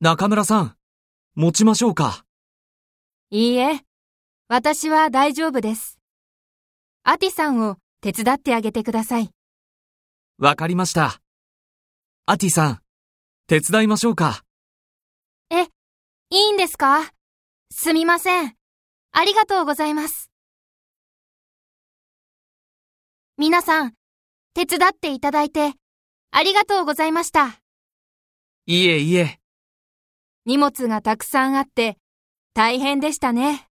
中村さん、持ちましょうかいいえ、私は大丈夫です。アティさんを手伝ってあげてください。わかりました。アティさん、手伝いましょうかえ、いいんですか？すみません。ありがとうございます。皆さん、手伝っていただいて、ありがとうございました。いえいえ。荷物がたくさんあって、大変でしたね。